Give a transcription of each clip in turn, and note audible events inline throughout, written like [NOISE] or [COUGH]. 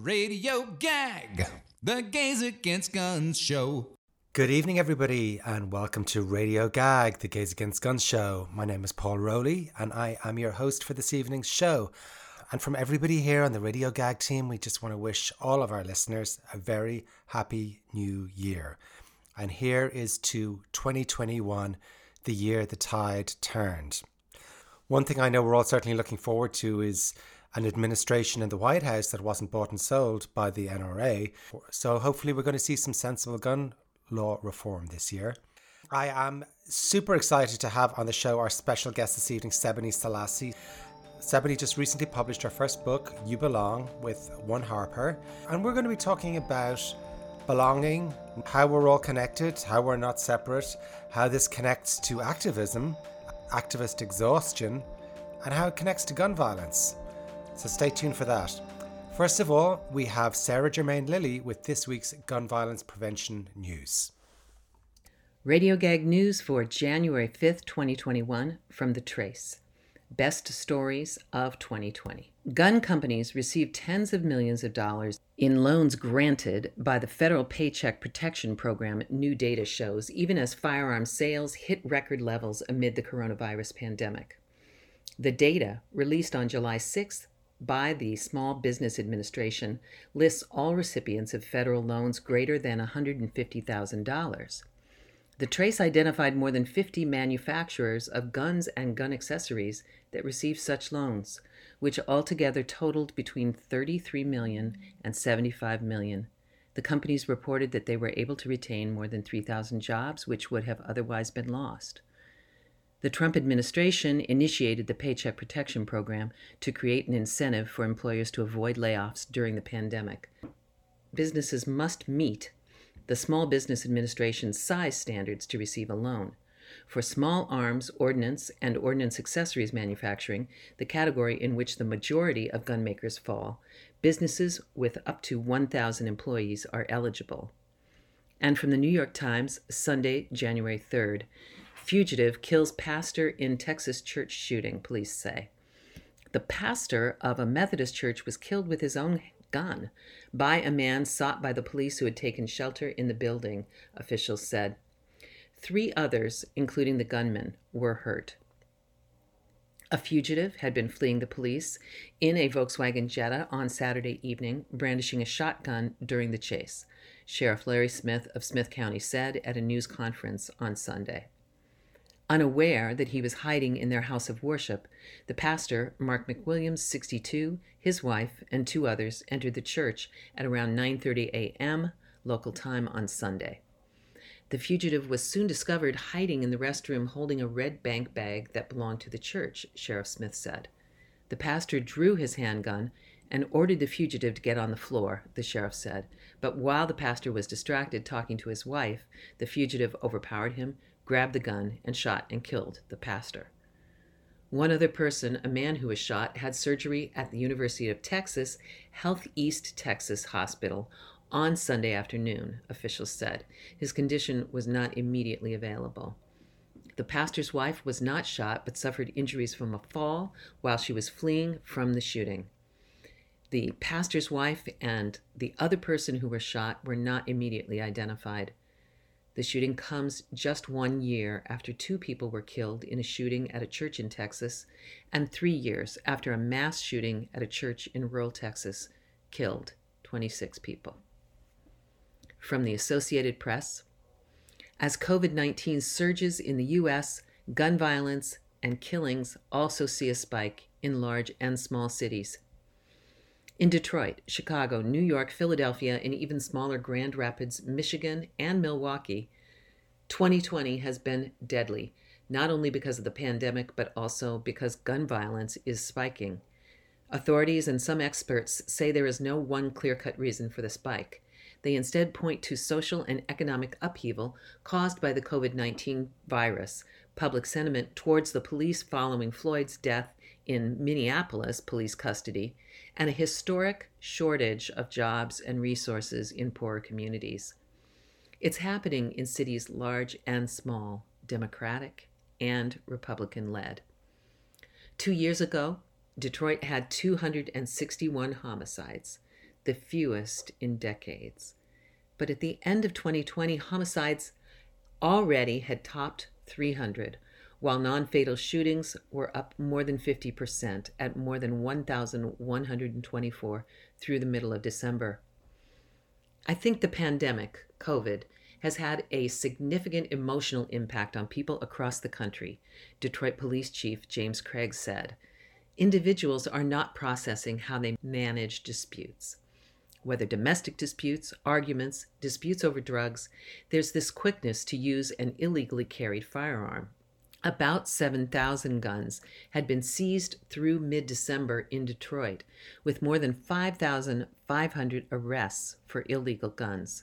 Radio Gag, the Gays Against Guns show. Good evening, everybody, and welcome to Radio Gag, the Gays Against Guns show. My name is Paul Rowley, and I am your host for this evening's show. And from everybody here on the Radio Gag team, we just want to wish all of our listeners a very happy new year. And here is to 2021, the year the tide turned. One thing I know we're all certainly looking forward to is an administration in the White House that wasn't bought and sold by the NRA. So hopefully, we're going to see some sensible gun law reform this year. I am super excited to have on the show our special guest this evening, Sebene Selassie. Sebene just recently published her first book, You Belong, with One Harper. And we're going to be talking about belonging, how we're all connected, how we're not separate, how this connects to activism, activist exhaustion, and how it connects to gun violence so stay tuned for that. First of all, we have Sarah Germain Lilly with this week's gun violence prevention news. Radio Gag News for January 5th, 2021, from The Trace. Best Stories of 2020. Gun companies received tens of millions of dollars in loans granted by the Federal Paycheck Protection Program, new data shows, even as firearm sales hit record levels amid the coronavirus pandemic. The data, released on July 6th, by the Small Business Administration lists all recipients of federal loans greater than $150,000. The trace identified more than 50 manufacturers of guns and gun accessories that received such loans, which altogether totaled between 33 million and 75 million. The companies reported that they were able to retain more than 3,000 jobs, which would have otherwise been lost. The Trump administration initiated the Paycheck Protection Program to create an incentive for employers to avoid layoffs during the pandemic. Businesses must meet the Small Business Administration's size standards to receive a loan. For small arms, ordnance, and ordnance accessories manufacturing, the category in which the majority of gun makers fall, businesses with up to 1,000 employees are eligible. And from the New York Times, Sunday, January 3rd, Fugitive kills pastor in Texas church shooting, police say. The pastor of a Methodist church was killed with his own gun by a man sought by the police who had taken shelter in the building, officials said. Three others, including the gunman, were hurt. A fugitive had been fleeing the police in a Volkswagen Jetta on Saturday evening, brandishing a shotgun during the chase, Sheriff Larry Smith of Smith County said at a news conference on Sunday. Unaware that he was hiding in their house of worship, the pastor, Mark McWilliams, 62, his wife, and two others entered the church at around 9:30 a.m. local time on Sunday. The fugitive was soon discovered hiding in the restroom holding a red bank bag that belonged to the church, Sheriff Smith said. The pastor drew his handgun and ordered the fugitive to get on the floor, the sheriff said. But while the pastor was distracted talking to his wife, the fugitive overpowered him, grabbed the gun, and shot and killed the pastor. One other person, a man who was shot, had surgery at the University of Texas Health East Texas Hospital on Sunday afternoon, officials said. His condition was not immediately available. The pastor's wife was not shot but suffered injuries from a fall while she was fleeing from the shooting. The pastor's wife and the other person who were shot were not immediately identified. The shooting comes just one year after two people were killed in a shooting at a church in Texas, and three years after a mass shooting at a church in rural Texas killed 26 people. From the Associated Press As COVID 19 surges in the U.S., gun violence and killings also see a spike in large and small cities. In Detroit, Chicago, New York, Philadelphia, and even smaller Grand Rapids, Michigan, and Milwaukee, 2020 has been deadly, not only because of the pandemic, but also because gun violence is spiking. Authorities and some experts say there is no one clear cut reason for the spike. They instead point to social and economic upheaval caused by the COVID 19 virus, public sentiment towards the police following Floyd's death in Minneapolis police custody, and a historic shortage of jobs and resources in poorer communities. It's happening in cities large and small, Democratic and Republican led. Two years ago, Detroit had 261 homicides. the fewest in decades. But at the end of 2020, homicides already had topped 300, while non fatal shootings were up more than 50% at more than 1,124 through the middle of December. I think the pandemic, COVID, has had a significant emotional impact on people across the country, Detroit Police Chief James Craig said. Individuals are not processing how they manage disputes. Whether domestic disputes, arguments, disputes over drugs, there's this quickness to use an illegally carried firearm. About 7,000 guns had been seized through mid December in Detroit, with more than 5,500 arrests for illegal guns.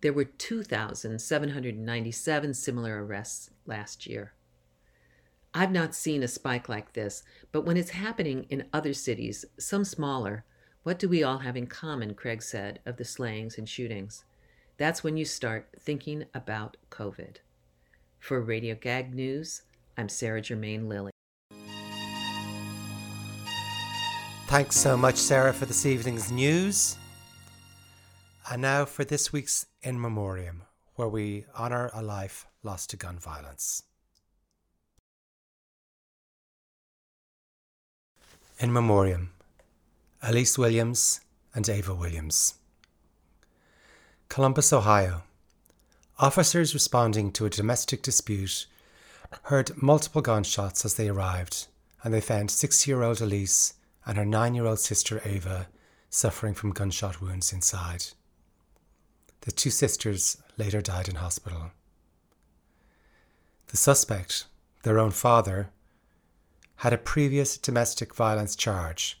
There were 2,797 similar arrests last year. I've not seen a spike like this, but when it's happening in other cities, some smaller, what do we all have in common, Craig said, of the slayings and shootings? That's when you start thinking about COVID. For Radio Gag News, I'm Sarah Germain Lilly. Thanks so much, Sarah, for this evening's news. And now for this week's In Memoriam, where we honour a life lost to gun violence. In Memoriam, Elise Williams and Ava Williams. Columbus, Ohio. Officers responding to a domestic dispute heard multiple gunshots as they arrived, and they found six year old Elise and her nine year old sister Ava suffering from gunshot wounds inside. The two sisters later died in hospital. The suspect, their own father, had a previous domestic violence charge,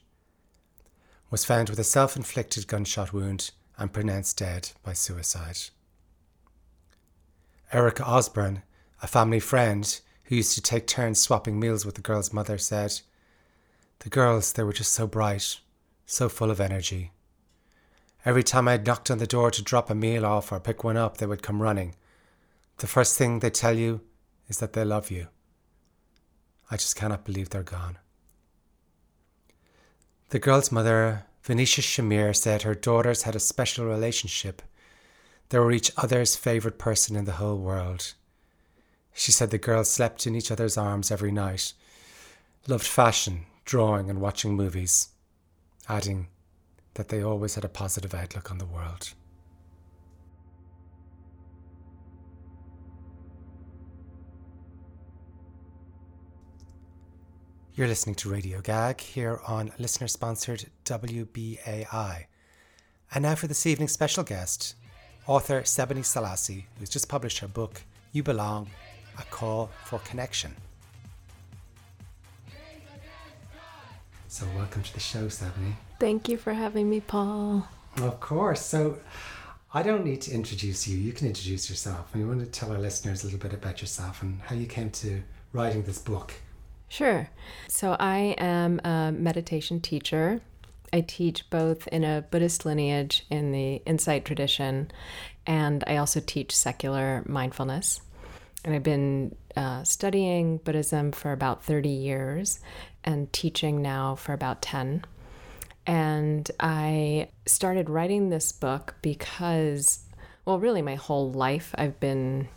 was found with a self inflicted gunshot wound, and pronounced dead by suicide. Erica Osborne, a family friend who used to take turns swapping meals with the girl's mother, said, The girls, they were just so bright, so full of energy. Every time I knocked on the door to drop a meal off or pick one up, they would come running. The first thing they tell you is that they love you. I just cannot believe they're gone. The girl's mother, Venetia Shamir, said her daughters had a special relationship. They were each other's favourite person in the whole world. She said the girls slept in each other's arms every night, loved fashion, drawing, and watching movies, adding, that they always had a positive outlook on the world. You're listening to Radio Gag here on listener sponsored WBAI. And now for this evening's special guest, author Sebene Selassie, who's just published her book, You Belong A Call for Connection. So, welcome to the show, Sebene. Thank you for having me, Paul. Of course. So, I don't need to introduce you. You can introduce yourself. And you want to tell our listeners a little bit about yourself and how you came to writing this book. Sure. So, I am a meditation teacher. I teach both in a Buddhist lineage in the Insight tradition, and I also teach secular mindfulness. And I've been uh, studying Buddhism for about 30 years and teaching now for about 10. And I started writing this book because, well, really, my whole life I've been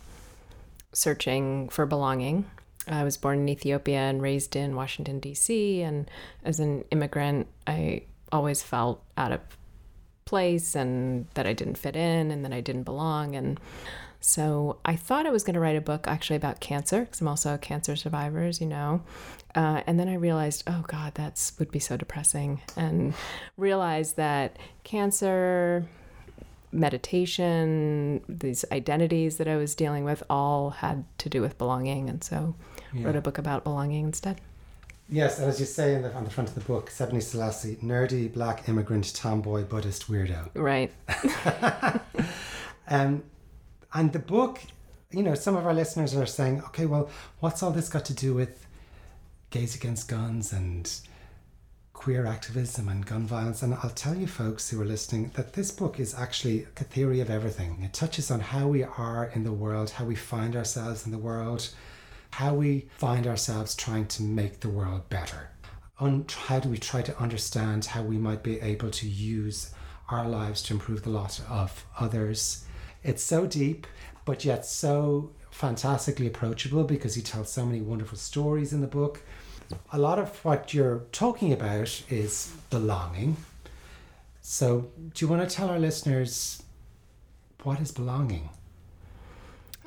searching for belonging. I was born in Ethiopia and raised in Washington, D.C. And as an immigrant, I always felt out of place and that I didn't fit in and that I didn't belong. And so I thought I was going to write a book actually about cancer because I'm also a cancer survivor, as you know. Uh, and then I realized, oh God, that would be so depressing. And realized that cancer, meditation, these identities that I was dealing with all had to do with belonging. And so yeah. wrote a book about belonging instead. Yes, and as you say the, on the front of the book, Sebene Selassie, nerdy black immigrant tomboy Buddhist weirdo. Right. [LAUGHS] um, and the book, you know, some of our listeners are saying, okay, well, what's all this got to do with gays against guns and queer activism and gun violence? And I'll tell you, folks who are listening, that this book is actually a theory of everything. It touches on how we are in the world, how we find ourselves in the world, how we find ourselves trying to make the world better. On how do we try to understand how we might be able to use our lives to improve the lot of others. It's so deep, but yet so fantastically approachable because he tells so many wonderful stories in the book. A lot of what you're talking about is belonging. So, do you want to tell our listeners what is belonging?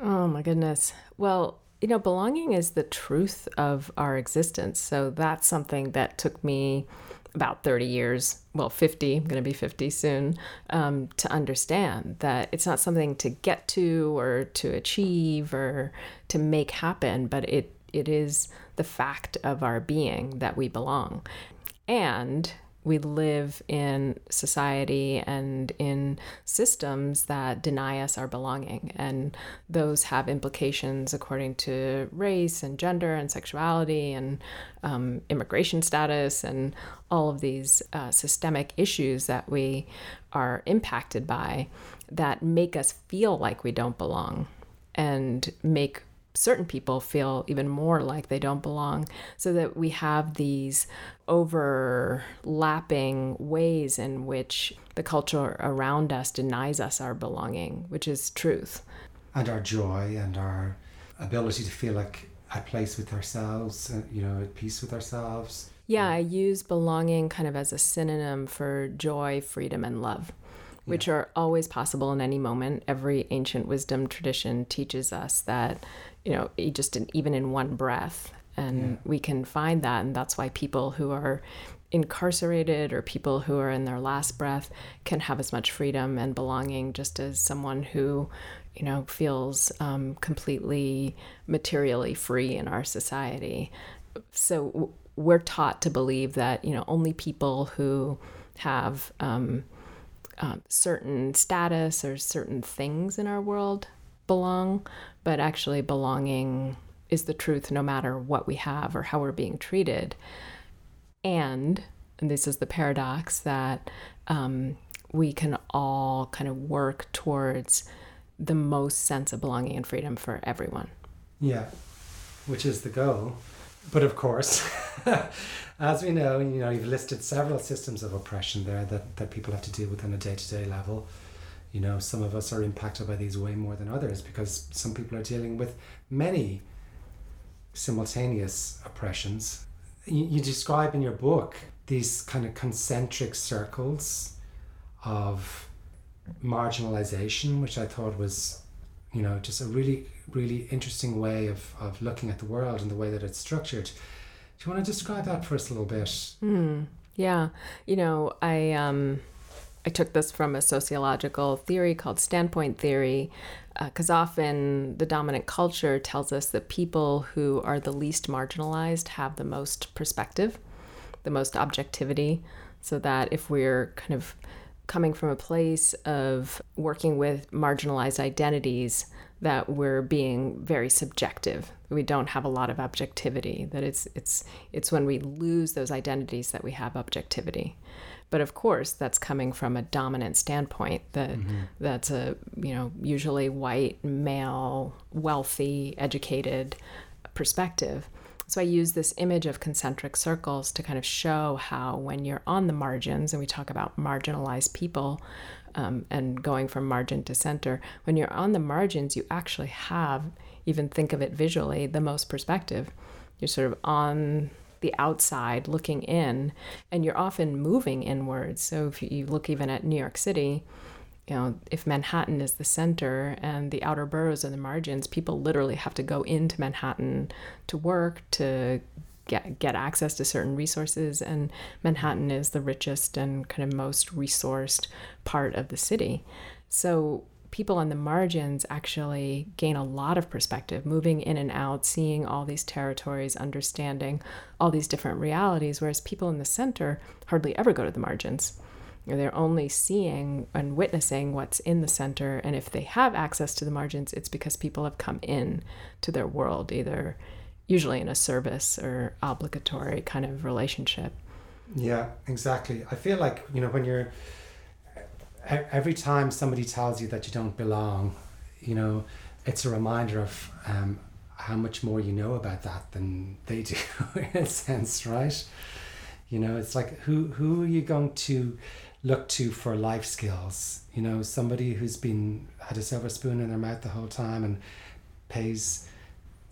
Oh my goodness. Well, you know, belonging is the truth of our existence. So that's something that took me about 30 years, well, 50, I'm going to be 50 soon, um, to understand that it's not something to get to or to achieve or to make happen, but it, it is the fact of our being that we belong. And we live in society and in systems that deny us our belonging. And those have implications according to race and gender and sexuality and um, immigration status and all of these uh, systemic issues that we are impacted by that make us feel like we don't belong and make certain people feel even more like they don't belong, so that we have these overlapping ways in which the culture around us denies us our belonging, which is truth. And our joy and our ability to feel like at place with ourselves, uh, you know, at peace with ourselves. Yeah, I use belonging kind of as a synonym for joy, freedom, and love which are always possible in any moment. Every ancient wisdom tradition teaches us that, you know, just in, even in one breath, and yeah. we can find that, and that's why people who are incarcerated or people who are in their last breath can have as much freedom and belonging just as someone who you know feels um, completely materially free in our society so we're taught to believe that you know only people who have um, um, certain status or certain things in our world belong, but actually belonging is the truth no matter what we have or how we're being treated. And, and this is the paradox that um, we can all kind of work towards the most sense of belonging and freedom for everyone. Yeah, which is the goal. But of course, [LAUGHS] as we know, you know, you've listed several systems of oppression there that, that people have to deal with on a day to day level. You know, some of us are impacted by these way more than others because some people are dealing with many simultaneous oppressions. You, you describe in your book these kind of concentric circles of marginalization, which I thought was, you know, just a really, really interesting way of, of looking at the world and the way that it's structured. Do you want to describe that for us a little bit? Mm, yeah. You know, I um, I took this from a sociological theory called standpoint theory, because uh, often the dominant culture tells us that people who are the least marginalized have the most perspective, the most objectivity, so that if we're kind of coming from a place of working with marginalized identities, that we're being very subjective. We don't have a lot of objectivity. That it's it's it's when we lose those identities that we have objectivity. But of course, that's coming from a dominant standpoint. That mm-hmm. that's a you know usually white male, wealthy, educated perspective. So I use this image of concentric circles to kind of show how when you're on the margins, and we talk about marginalized people, um, and going from margin to center, when you're on the margins, you actually have, even think of it visually, the most perspective. You're sort of on the outside looking in, and you're often moving inwards. So if you look even at New York City, you know, if Manhattan is the center and the outer boroughs are the margins, people literally have to go into Manhattan to work, to get get access to certain resources and Manhattan is the richest and kind of most resourced part of the city. So people on the margins actually gain a lot of perspective, moving in and out, seeing all these territories, understanding all these different realities, whereas people in the center hardly ever go to the margins. They're only seeing and witnessing what's in the center. And if they have access to the margins, it's because people have come in to their world, either usually in a service or obligatory kind of relationship. Yeah, exactly. I feel like, you know, when you're every time somebody tells you that you don't belong, you know, it's a reminder of um, how much more you know about that than they do, [LAUGHS] in a sense, right? You know, it's like who who are you going to look to for life skills. You know, somebody who's been had a silver spoon in their mouth the whole time and pays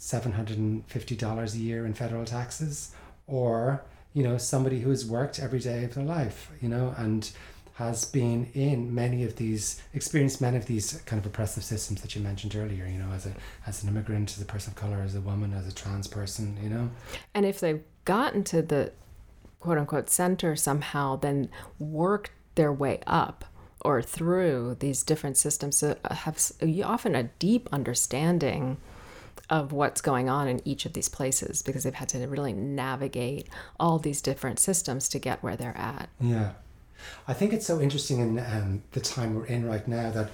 seven hundred and fifty dollars a year in federal taxes, or you know somebody who has worked every day of their life. You know, and has been in many of these experienced many of these kind of oppressive systems that you mentioned earlier you know as a as an immigrant as a person of color as a woman as a trans person you know And if they've gotten to the quote unquote center somehow, then worked their way up or through these different systems to uh, have often a deep understanding of what's going on in each of these places because they've had to really navigate all these different systems to get where they're at. Yeah, I think it's so interesting in um, the time we're in right now that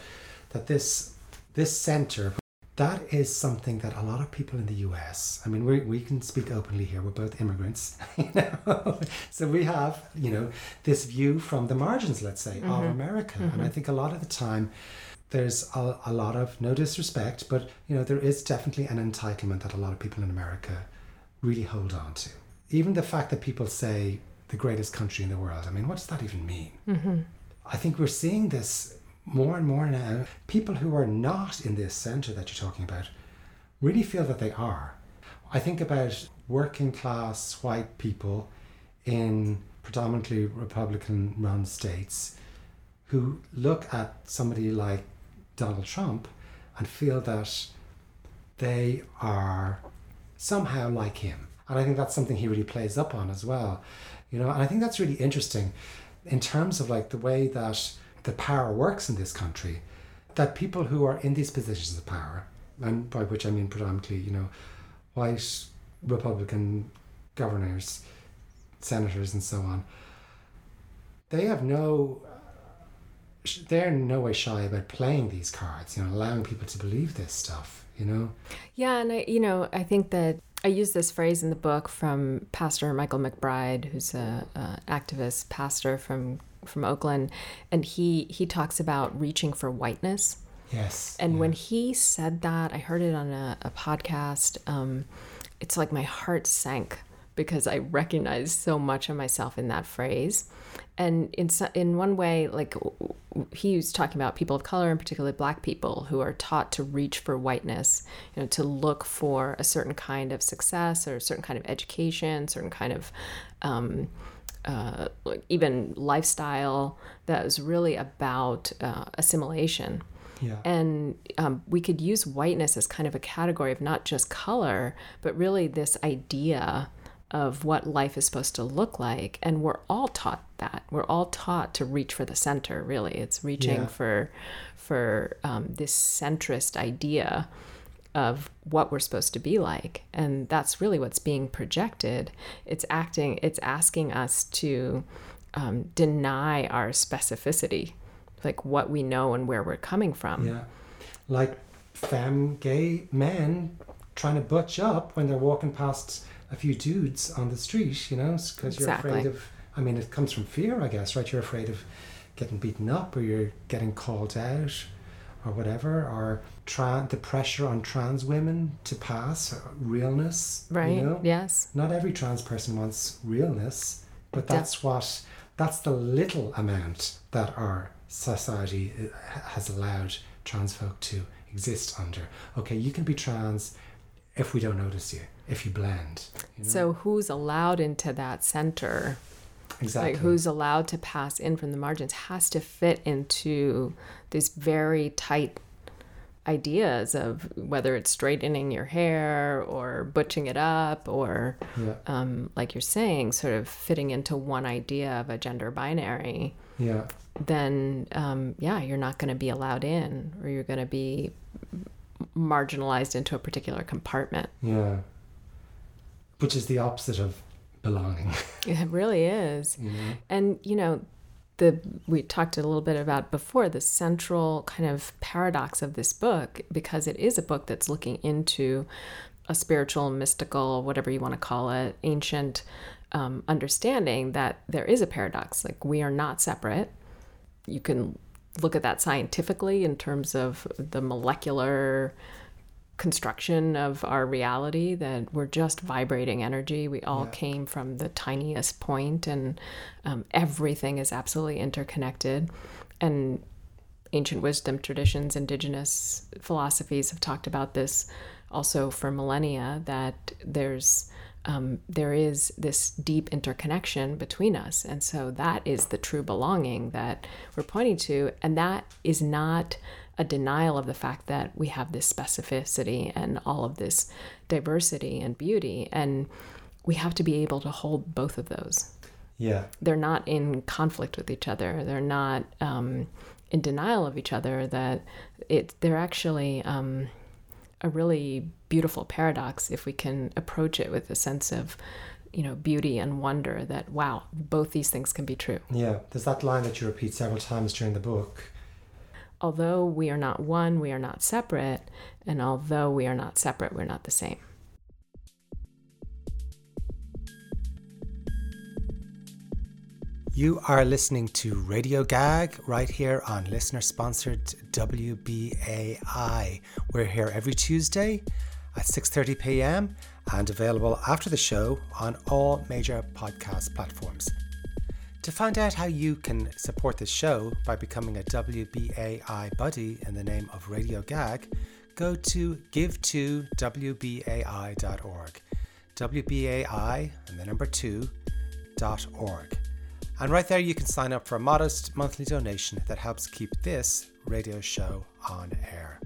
that this this center that is something that a lot of people in the U.S. I mean, we we can speak openly here. We're both immigrants, [LAUGHS] you know, so we have you know this view from the margins, let's say, of America, and I think a lot of the time. There's a, a lot of no disrespect, but you know there is definitely an entitlement that a lot of people in America really hold on to. Even the fact that people say the greatest country in the world, I mean, what does that even mean? Mm-hmm. I think we're seeing this more and more now. People who are not in this centre that you're talking about really feel that they are. I think about working class white people in predominantly Republican run states who look at somebody like Donald Trump and feel that they are somehow like him. And I think that's something he really plays up on as well. You know, and I think that's really interesting in terms of like the way that the power works in this country, that people who are in these positions of power, and by which I mean predominantly, you know, white Republican governors, senators, and so on, they have no they're in no way shy about playing these cards, you know, allowing people to believe this stuff, you know? Yeah, and I, you know, I think that I use this phrase in the book from Pastor Michael McBride, who's a, a activist pastor from from Oakland, and he he talks about reaching for whiteness. Yes. And when he said that, I heard it on a, a podcast. Um, it's like my heart sank because I recognize so much of myself in that phrase. And in in one way, like he was talking about people of color, and particularly Black people, who are taught to reach for whiteness, you know, to look for a certain kind of success or a certain kind of education, certain kind of um, uh, even lifestyle that was really about uh, assimilation. Yeah. And um, we could use whiteness as kind of a category of not just color, but really this idea of what life is supposed to look like. And we're all taught that. We're all taught to reach for the center. Really, it's reaching Yeah. for for um, this centrist idea of what we're supposed to be like and that's really what's being projected it's acting it's asking us to um, deny our specificity like what we know and where we're coming from Yeah. Like femme gay men trying to butch up when they're walking past a few dudes on the street, you know, because you're afraid of, I mean, it comes from fear, I guess, right? You're afraid of getting beaten up or you're getting called out or whatever, or tra- the pressure on trans women to pass uh, realness, right You know? yes Not every trans person wants realness, but that's what, that's the little amount that our society uh, has allowed trans folk to exist under. Okay, you can be trans if we don't notice you, if you blend. You know? so who's allowed into that center exactly. like who's allowed to pass in from the margins has to fit into these very tight ideas of whether it's straightening your hair or butching it up or Yeah. um, like you're saying sort of fitting into one idea of a gender binary yeah. then um, yeah you're not going to be allowed in or you're going to be marginalized into a particular compartment Yeah. Which is the opposite of belonging. [LAUGHS] it really is know? And you know, the we talked a little bit about before the central kind of paradox of this book because it is a book that's looking into a spiritual, mystical, whatever you want to call it, ancient um, understanding that there is a paradox. Like we are not separate. You can look at that scientifically in terms of the molecular construction of our reality that we're just vibrating energy. We all yeah. came from the tiniest point, and um, everything is absolutely interconnected. And ancient wisdom traditions, indigenous philosophies have talked about this also for millennia that there's um, there is this deep interconnection between us. And so that is the true belonging that we're pointing to. And that is not a denial of the fact that we have this specificity and all of this diversity and beauty. And we have to be able to hold both of those. Yeah. They're not in conflict with each other. They're not um, in denial of each other. That it, they're actually um, a really beautiful paradox if we can approach it with a sense of you know beauty and wonder that wow both these things can be true. Yeah there's that line that you repeat several times during the book. Although we are not one we are not separate and although we are not separate we're not the same You are listening to Radio Gag right here on listener sponsored WBAI. We're here every Tuesday at 6:30 p.m. and available after the show on all major podcast platforms. To find out how you can support the show by becoming a WBAI buddy in the name of Radio Gag, go to give2wbai.org. WBAI and the number 2 dot org. And right there, you can sign up for a modest monthly donation that helps keep this radio show on air.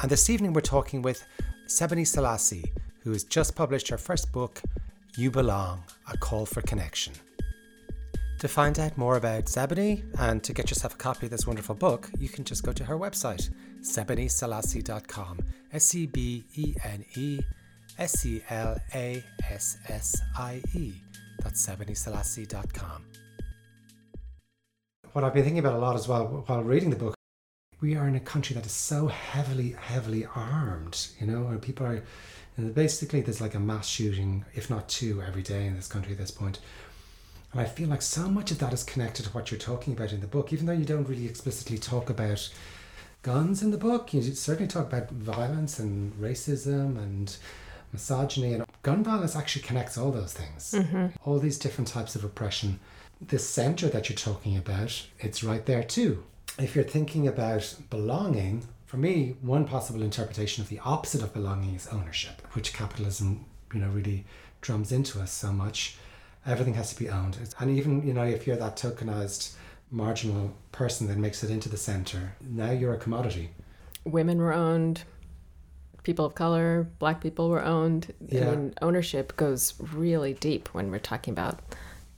And this evening, we're talking with Sebene Selassie, who has just published her first book, You Belong A Call for Connection. To find out more about Sebene and to get yourself a copy of this wonderful book, you can just go to her website, sebeneselassie.com. S E B E N E S L A S S I. That's sebeneselassie.com. What I've been thinking about a lot as well while reading the book, we are in a country that is so heavily, heavily armed, you know, and people are, basically there's like a mass shooting, if not two, every day in this country at this point. And I feel like so much of that is connected to what you're talking about in the book, even though you don't really explicitly talk about guns in the book. You certainly talk about violence and racism and misogyny and gun violence actually connects all those things. Mm-hmm. all these different types of oppression. The center that you're talking about it's right there too. If you're thinking about belonging for me one possible interpretation of the opposite of belonging is ownership which capitalism you know really drums into us so much. Everything has to be owned. And even you know if you're that tokenized marginal person that makes it into the center now you're a commodity. Women were owned people of color, black people were owned. Yeah. I mean, ownership goes really deep when we're talking about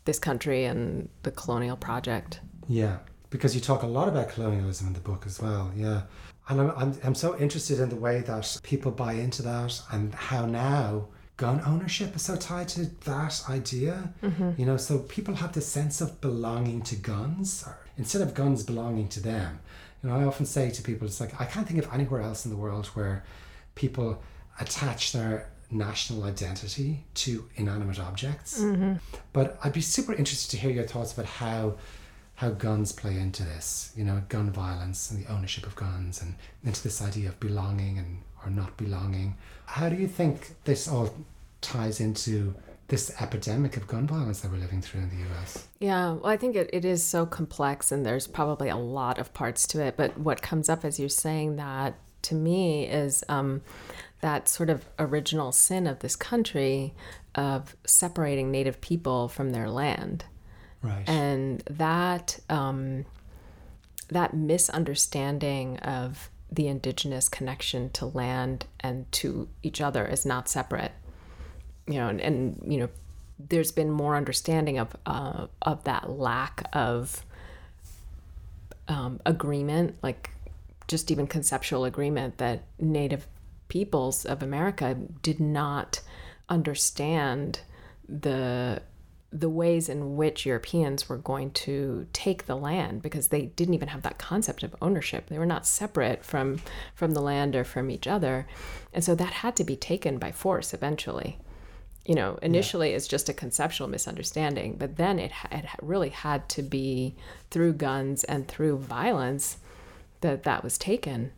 this country and the colonial project. Yeah, because you talk a lot about colonialism in the book as well. Yeah. And I'm, I'm, I'm so interested in the way that people buy into that and how now gun ownership is so tied to that idea. Mm-hmm. You know, so people have this sense of belonging to guns instead of guns belonging to them. You know, I often say to people, it's like, I can't think of anywhere else in the world where people attach their national identity to inanimate objects. Mm-hmm. But I'd be super interested to hear your thoughts about how how guns play into this, you know, gun violence and the ownership of guns and into this idea of belonging and or not belonging. How do you think this all ties into this epidemic of gun violence that we're living through in the US? Yeah, well, I think it, it is so complex and there's probably a lot of parts to it. But what comes up as you're saying that to me is um, that sort of original sin of this country of separating Native people from their land. Right. And that um, that misunderstanding of the indigenous connection to land and to each other is not separate. You know, and, and you know, there's been more understanding of uh, of that lack of um, agreement, like just even conceptual agreement that Native peoples of America did not understand the the ways in which Europeans were going to take the land because they didn't even have that concept of ownership. They were not separate from from the land or from each other. And so that had to be taken by force eventually. you know, initially it's just a conceptual misunderstanding, but then it, it really had to be through guns and through violence that that was taken.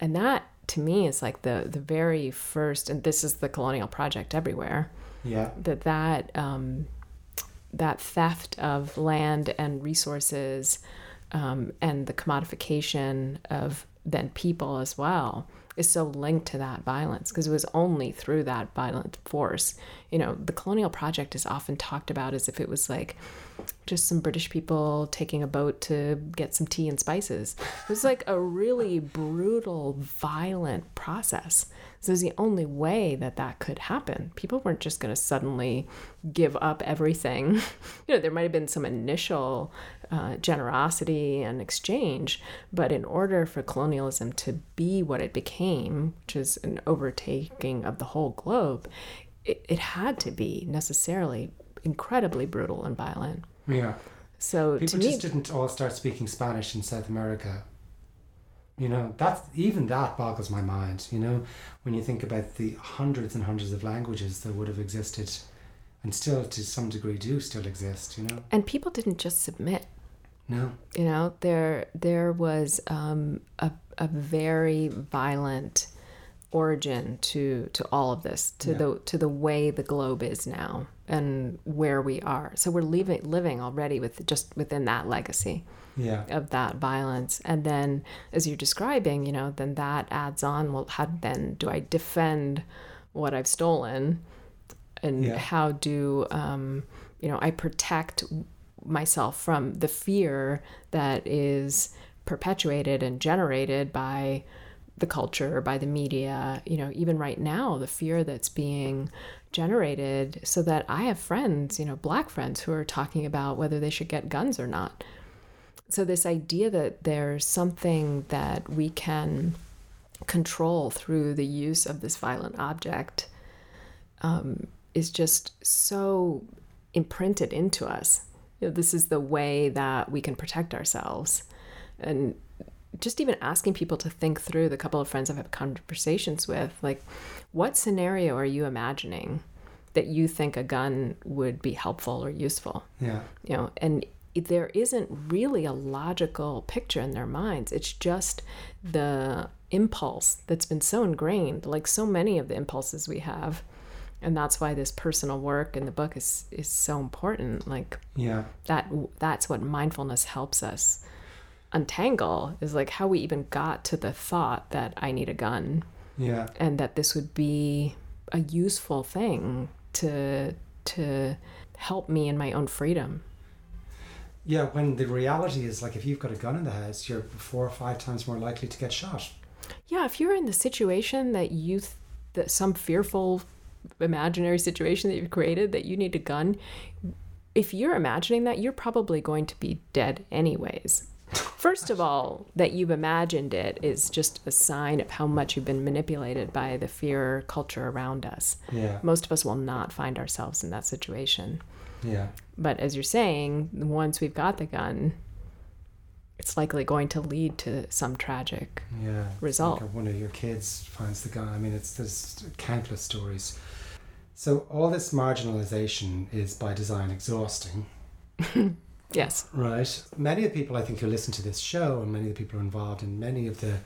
And that to me is like the, the very first, and this is the colonial project everywhere, Yeah. that that, um, that theft of land and resources um, and the commodification of then people as well is so linked to that violence because it was only through that violent force. You know, the colonial project is often talked about as if it was like just some British people taking a boat to get some tea and spices. It was like a really brutal, violent process. So it was the only way that that could happen. People weren't just going to suddenly give up everything. [LAUGHS] you know, there might have been some initial uh, generosity and exchange, but in order for colonialism to be what it became, which is an overtaking of the whole globe, it, it had to be necessarily incredibly brutal and violent. Yeah. So People to me, just didn't all start speaking Spanish in South America. You know, that's even that boggles my mind, you know, when you think about the hundreds and hundreds of languages that would have existed and still to some degree do still exist, you know. and people didn't just submit. No. You know, there there was um, a a very violent origin to to all of this, to Yeah. the to the way the globe is now and where we are. So we're living living already with just within that legacy Yeah. of that violence and then as you're describing you know then that adds on well how then do i defend what i've stolen and Yeah. how do um, you know i protect myself from the fear that is perpetuated and generated by the culture by the media you know even right now the fear that's being generated so that i have friends you know black friends who are talking about whether they should get guns or not. So this idea that there's something that we can control through the use of this violent object um, is just so imprinted into us you know, this is the way that we can protect ourselves. And just even asking people to think through the couple of friends i've had conversations with like what scenario are you imagining that you think a gun would be helpful or useful? Yeah. you know and there isn't really a logical picture in their minds. It's just the impulse that's been so ingrained like so many of the impulses we have and that's why this personal work in the book is is so important like Yeah. that that's what mindfulness helps us untangle is like how we even got to the thought that i need a gun Yeah. and that this would be a useful thing to to help me in my own freedom Yeah, when the reality is like if you've got a gun in the house, you're four or five times more likely to get shot. yeah if you're in the situation that you th- that some fearful imaginary situation that you've created that you need a gun if you're imagining that you're probably going to be dead anyways first of all that you've imagined it is just a sign of how much you've been manipulated by the fear culture around us Yeah. most of us will not find ourselves in that situation Yeah. But as you're saying, once we've got the gun, it's likely going to lead to some tragic. Yeah. Uh, result. Like one of your kids finds the gun. I mean, it's there's countless stories. So all this marginalization is by design exhausting, [LAUGHS] Yes. right? Many of the people I think who listen to this show, and many of the people who are involved in many of the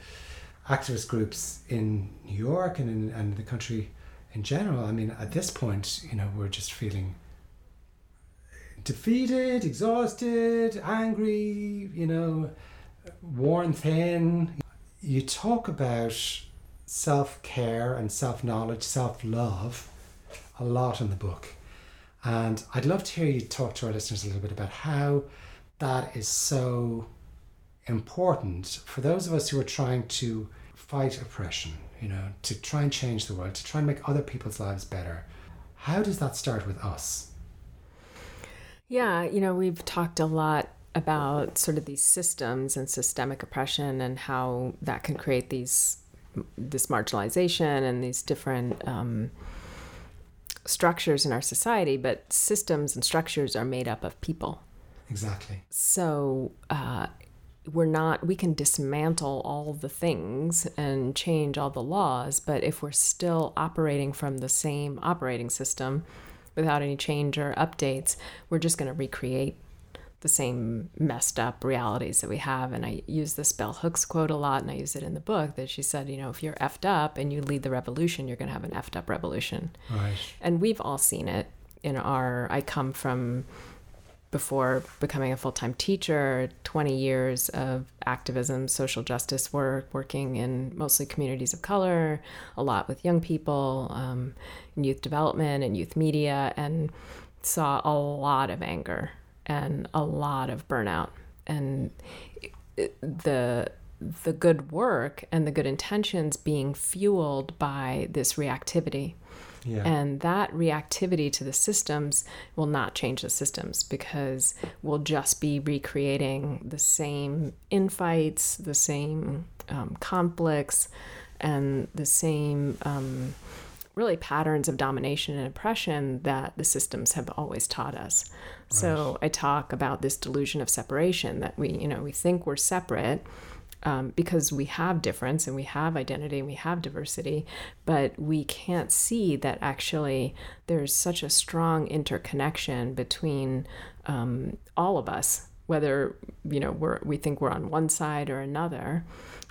activist groups in New York and in and the country in general. I mean, at this point, you know, we're just feeling defeated, exhausted, angry, you know, worn thin. You talk about self care and self knowledge, self love a lot in the book. And I'd love to hear you talk to our listeners a little bit about how that is so important for those of us who are trying to fight oppression, you know, to try and change the world, to try and make other people's lives better. How does that start with us? Yeah, you know, we've talked a lot about sort of these systems and systemic oppression and how that can create these this marginalization and these different um, structures in our society. But systems and structures are made up of people. Exactly. So, uh, we're not we can dismantle all the things and change all the laws but if we're still operating from the same operating system without any change or updates we're just going to recreate the same messed up realities that we have and i use this bell hooks quote a lot and i use it in the book that she said you know if you're effed up and you lead the revolution you're going to have an effed up revolution Right. and we've all seen it in our i come from before becoming a full-time teacher 20 years of activism social justice work working in mostly communities of color a lot with young people um, youth development and youth media and saw a lot of anger and a lot of burnout. And the the good work and the good intentions being fueled by this reactivity Yeah. and that reactivity to the systems will not change the systems because we'll just be recreating the same infights, the same um, conflicts, and the same um, really patterns of domination and oppression that the systems have always taught us. So I talk about this delusion of separation that we, you know, we think we're separate um, because we have difference and we have identity and we have diversity, but we can't see that actually there's such a strong interconnection between um, all of us, whether you know we're we think we're on one side or another.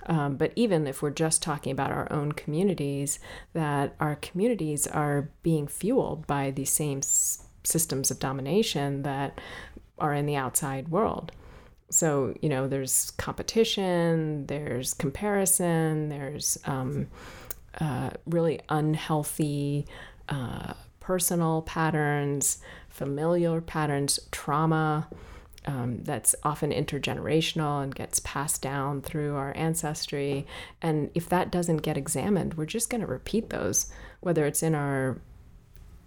Um, but even if we're just talking about our own communities, that our communities are being fueled by these same s- systems of domination that are in the outside world. So, you know, there's competition, there's comparison, there's um, uh, really unhealthy uh, personal patterns, familial patterns, trauma um, that's often intergenerational and gets passed down through our ancestry. And if that doesn't get examined, we're just going to repeat those, whether it's in our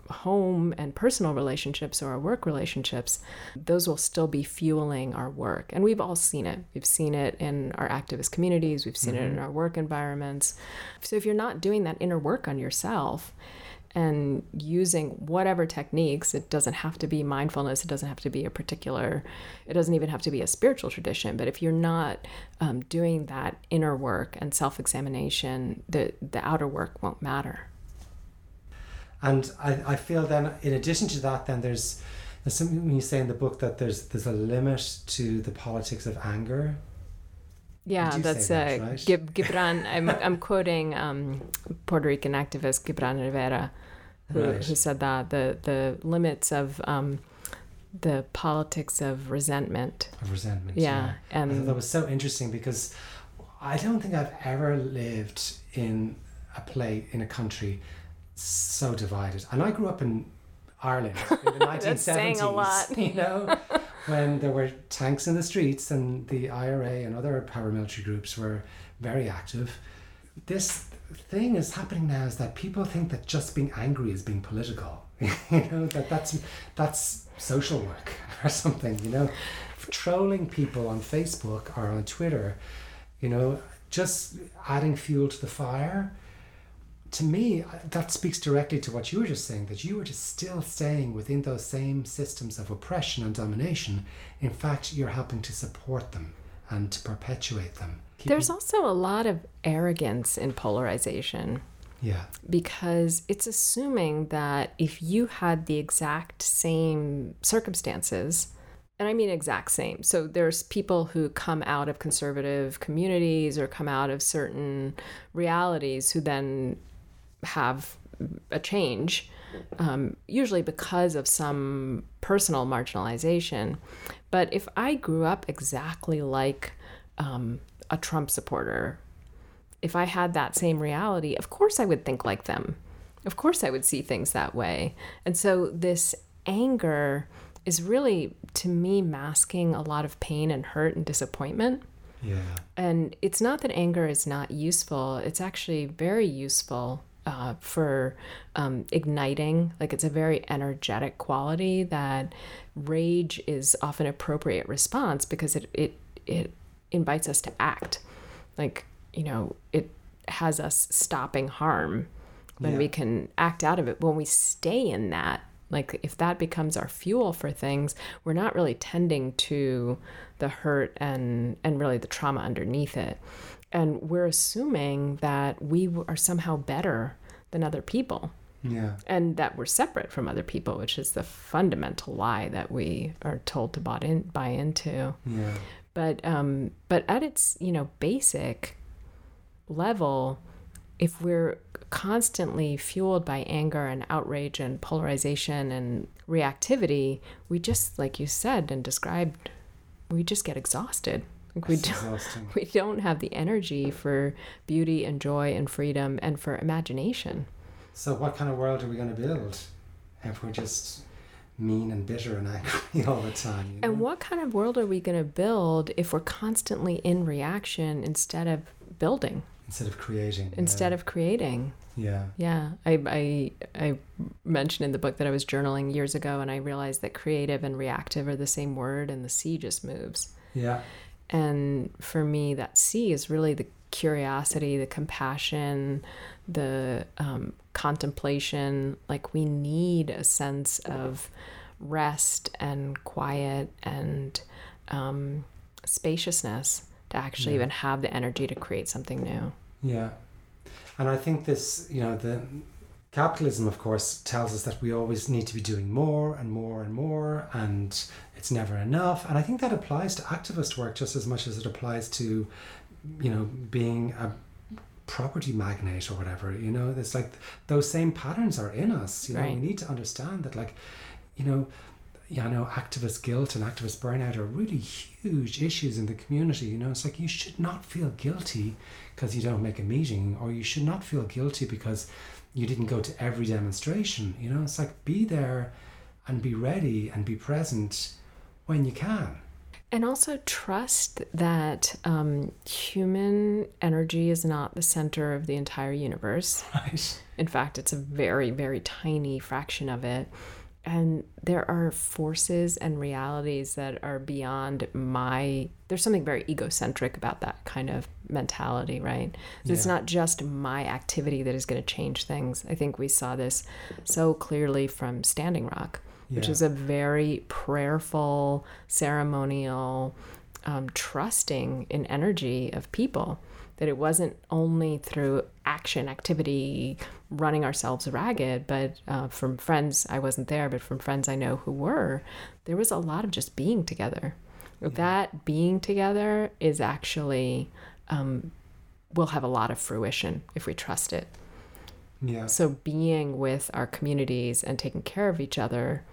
home and personal relationships or our work relationships, those will still be fueling our work. And we've all seen it. We've seen it in our activist communities, we've seen it in our work environments. So if you're not doing that inner work on yourself, and using whatever techniques, it doesn't have to be mindfulness, it doesn't have to be a particular, it doesn't even have to be a spiritual tradition. But if you're not um, doing that inner work and self examination, the, the outer work won't matter. And I, I feel then, in addition to that, then there's there's something you say in the book that there's there's a limit to the politics of anger. Yeah, that's that, uh, right? Gibran. I'm, I'm quoting um, Puerto Rican activist Gibran Rivera, who, Right. who said that the the limits of um, the politics of resentment. Of resentment. Yeah, thought and that was so interesting because I don't think I've ever lived in a place in a country so divided. And I grew up in Ireland [LAUGHS] in the 1970s. That's saying a lot. [LAUGHS] You know, when there were tanks in the streets and the IRA and other paramilitary groups were very active. This thing is happening now is that people think that just being angry is being political. [LAUGHS] you know that that's that's social work or something. You know, trolling people on Facebook or on Twitter. You know, just adding fuel to the fire to me, that speaks directly to what you were just saying that you were just still staying within those same systems of oppression and domination. In fact, you're helping to support them and to perpetuate them. Keep there's also a lot of arrogance in polarization. yeah, because it's assuming that if you had the exact same circumstances, and I mean exact same. So there's people who come out of conservative communities or come out of certain realities who then have a change, um, usually because of some personal marginalization. But if I grew up exactly like um, a Trump supporter, if I had that same reality, of course I would think like them. Of course I would see things that way. And so this anger is really, to me, masking a lot of pain and hurt and disappointment. yeah, And it's not that anger is not useful, it's actually very useful uh, for um, igniting. Like it's a very energetic quality that rage is often appropriate response because it, it, it invites us to act. Like, you know, it has us stopping harm when Yeah. we can act out of it. When we stay in that Like if that becomes our fuel for things, we're not really tending to the hurt and and really the trauma underneath it. And we're assuming that we are somehow better than other people Yeah. and that we're separate from other people, which is the fundamental lie that we are told to buy, in, buy into. Yeah. But um, but at its you know basic level, if we're constantly fueled by anger and outrage and polarization and reactivity, we just like you said and described, we just get exhausted. Like we don't, exhausting. [LAUGHS] we don't have the energy for beauty and joy and freedom and for imagination. So, what kind of world are we going to build if we're just mean and bitter and [LAUGHS] angry all the time? you And what kind of world are we going to build if we're constantly in reaction instead of building, Instead of creating. instead of creating? Yeah. Yeah, I, I I mentioned in the book that I was journaling years ago, and I realized that creative and reactive are the same word, and the C just moves. Yeah. And for me, that C is really the curiosity, the compassion, the um, contemplation. Like we need a sense of rest and quiet and um, spaciousness to actually Yeah. even have the energy to create something new. Yeah. And I think this, you know, the capitalism, of course, tells us that we always need to be doing more and more and more, and it's never enough. And I think that applies to activist work just as much as it applies to, you know, being a property magnate or whatever. You know, it's like those same patterns are in us. You know, we need to understand that, like, you know, yeah, I know activist guilt and activist burnout are really huge issues in the community. You know, it's like you should not feel guilty because you don't make a meeting, or you should not feel guilty because you didn't go to every demonstration. You know, it's like be there and be ready and be present when you can. And also trust that um, human energy is not the center of the entire universe. [LAUGHS] Right. In fact, it's a very, very tiny fraction of it. And there are forces and realities that are beyond my. There's something very egocentric about that kind of mentality, right? It's Yeah. not just my activity that is going to change things. I think we saw this so clearly from Standing Rock, which Yeah. is a very prayerful, ceremonial, um, trusting in energy of people that it wasn't only through action activity running ourselves ragged but uh, from friends i wasn't there but from friends i know who were there was a lot of just being together that being together is actually um, will have a lot of fruition if we trust it Yeah. so being with our communities and taking care of each other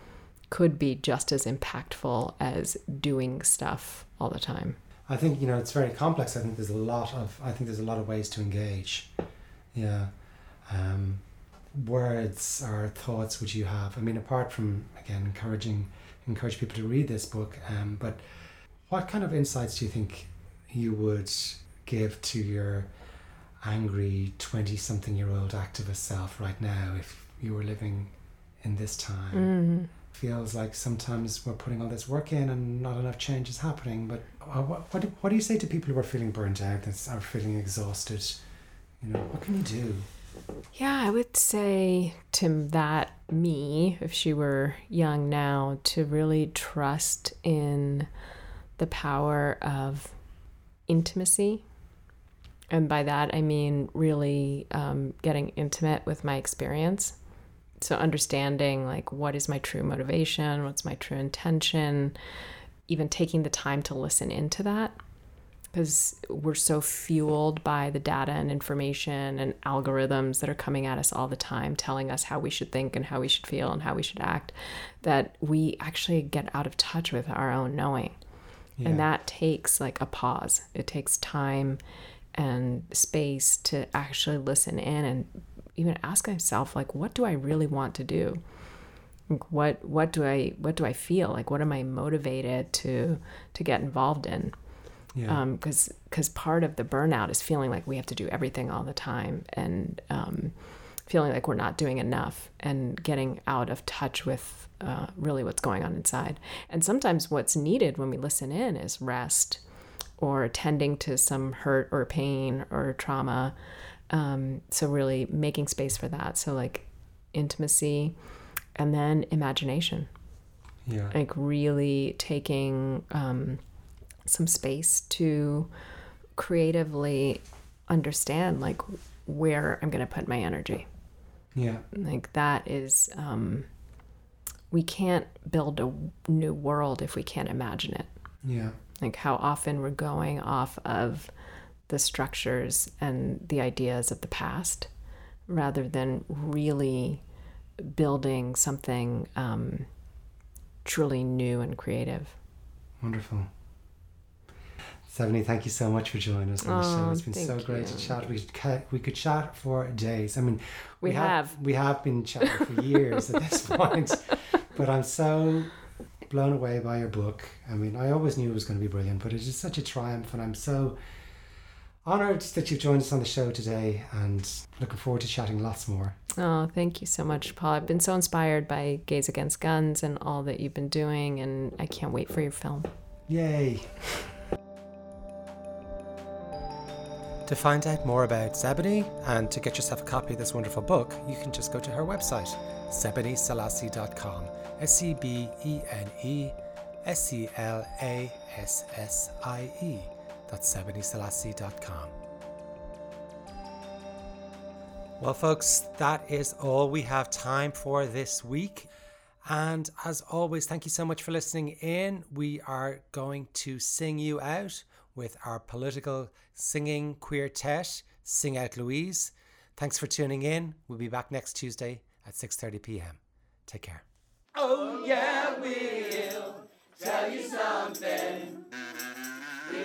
could be just as impactful as doing stuff all the time I think you know it's very complex. I think there's a lot of I think there's a lot of ways to engage. Yeah. Um, words or thoughts would you have? I mean, apart from again encouraging encourage people to read this book, um, but what kind of insights do you think you would give to your angry twenty something year old activist self right now if you were living in this time? Mm. Feels like sometimes we're putting all this work in and not enough change is happening. But what, what, do, what do you say to people who are feeling burnt out, that are feeling exhausted? You know, what can you do? Yeah, I would say to that me, if she were young now, to really trust in the power of intimacy. And by that, I mean really um, getting intimate with my experience. So, understanding like what is my true motivation, what's my true intention, even taking the time to listen into that. Because we're so fueled by the data and information and algorithms that are coming at us all the time telling us how we should think and how we should feel and how we should act that we actually get out of touch with our own knowing. Yeah. and that takes like a pause. It takes time and space to actually listen in and even ask myself like what do i really want to do? Like what what do i what do i feel? Like what am i motivated to to get involved in? Yeah. because because part of the burnout is feeling like we have to do everything all the time and um, feeling like we're not doing enough and getting out of touch with uh, really what's going on inside. And sometimes what's needed when we listen in is rest or attending to some hurt or pain or trauma um, so really making space for that so like intimacy and then imagination. Yeah. Like really taking um, some space to creatively understand like where I'm going to put my energy. Yeah. Like that is, um, we can't build a new world if we can't imagine it. Yeah. Like how often we're going off of the structures and the ideas of the past rather than really building something um, truly new and creative. Wonderful. Stephanie, thank you so much for joining us on the show. Oh, It's been so great to chat. We could, we could chat for days. I mean, We have. we have been chatting for years at this [LAUGHS] point, but I'm so blown away by your book. I mean, I always knew it was going to be brilliant, but it's just such a triumph, and I'm so honored that you've joined us on the show today, and looking forward to chatting lots more. Oh, thank you so much, Paul. I've been so inspired by Gays Against Guns and all that you've been doing, and I can't wait for your film. Yay! To find out more about Sebene and to get yourself a copy of this wonderful book, you can just go to her website, sebeneselassie.com. S E B E N E S E L A S S I E. That's sebeneselassie.com. Well, folks, that is all we have time for this week. And as always, thank you so much for listening in. We are going to sing you out with our political singing quartet, Sing Out Louise. Thanks for tuning in. We'll be back next Tuesday at 6:30 p.m. Take care.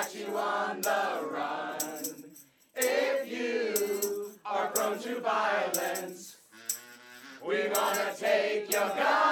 got you on the run. If you are prone to violence, we're gonna take your gun.